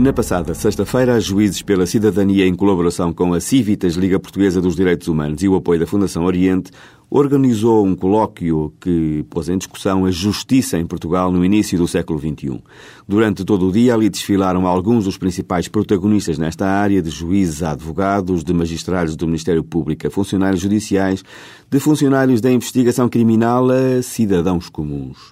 Na passada sexta-feira, juízes pela cidadania, em colaboração com a Civitas, Liga Portuguesa dos Direitos Humanos e o apoio da Fundação Oriente, organizou um colóquio que pôs em discussão a justiça em Portugal no início do século XXI. Durante todo o dia, ali desfilaram alguns dos principais protagonistas nesta área, de juízes a advogados, de magistrados do Ministério Público a funcionários judiciais, de funcionários da investigação criminal a cidadãos comuns.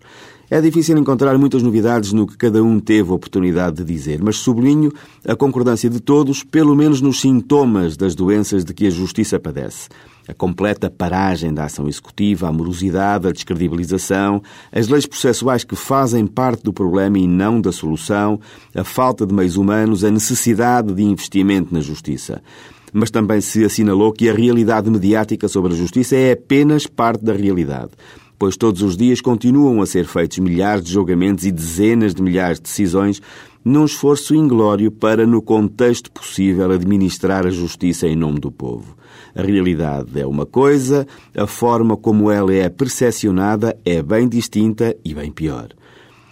É difícil encontrar muitas novidades no que cada um teve a oportunidade de dizer, mas sublinho a concordância de todos, pelo menos nos sintomas das doenças de que a justiça padece. A completa paragem da ação executiva, a morosidade, a descredibilização, as leis processuais que fazem parte do problema e não da solução, a falta de meios humanos, a necessidade de investimento na justiça mas também se assinalou que a realidade mediática sobre a justiça é apenas parte da realidade pois todos os dias continuam a ser feitos milhares de julgamentos e dezenas de milhares de decisões num esforço inglório para, no contexto possível, administrar a justiça em nome do povo. A realidade é uma coisa, a forma como ela é percepcionada é bem distinta e bem pior.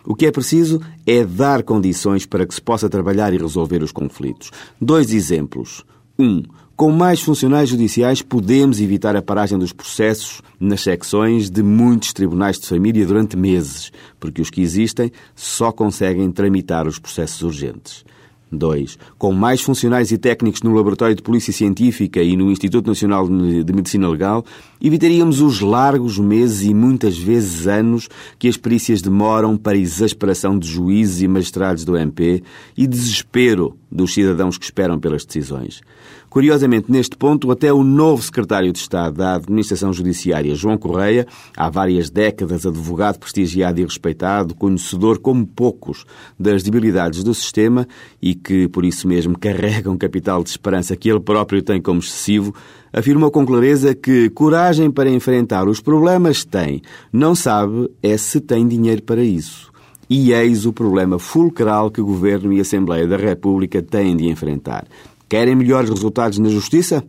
O que é preciso é dar condições para que se possa trabalhar e resolver os conflitos. Dois exemplos. Um, com mais funcionários judiciais, podemos evitar a paragem dos processos nas secções de muitos tribunais de família durante meses, porque os que existem só conseguem tramitar os processos urgentes. 2. Com mais funcionários e técnicos no Laboratório de Polícia Científica e no Instituto Nacional de Medicina Legal, evitaríamos os largos meses e muitas vezes anos que as perícias demoram para exasperação de juízes e magistrados do MP e desespero dos cidadãos que esperam pelas decisões. Curiosamente, neste ponto, até o novo secretário de Estado da Administração Judiciária, João Correia, há várias décadas advogado prestigiado e respeitado, conhecedor como poucos das debilidades do sistema e que, por isso mesmo, carrega um capital de esperança que ele próprio tem como excessivo, afirmou com clareza que coragem para enfrentar os problemas tem, não sabe é se tem dinheiro para isso. E eis o problema fulcral que o Governo e a Assembleia da República têm de enfrentar. Querem melhores resultados na justiça?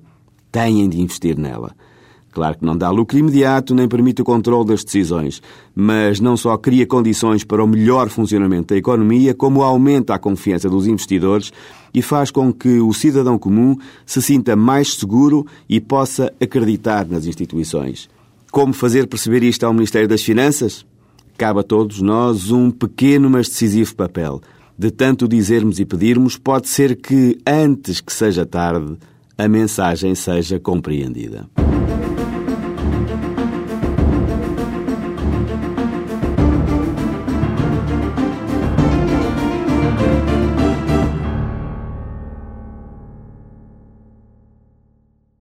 Têm de investir nela. Claro que não dá lucro imediato nem permite o controle das decisões, mas não só cria condições para o melhor funcionamento da economia, como aumenta a confiança dos investidores e faz com que o cidadão comum se sinta mais seguro e possa acreditar nas instituições. Como fazer perceber isto ao Ministério das Finanças? Cabe a todos nós um pequeno mas decisivo papel de tanto dizermos e pedirmos, pode ser que, antes que seja tarde, a mensagem seja compreendida.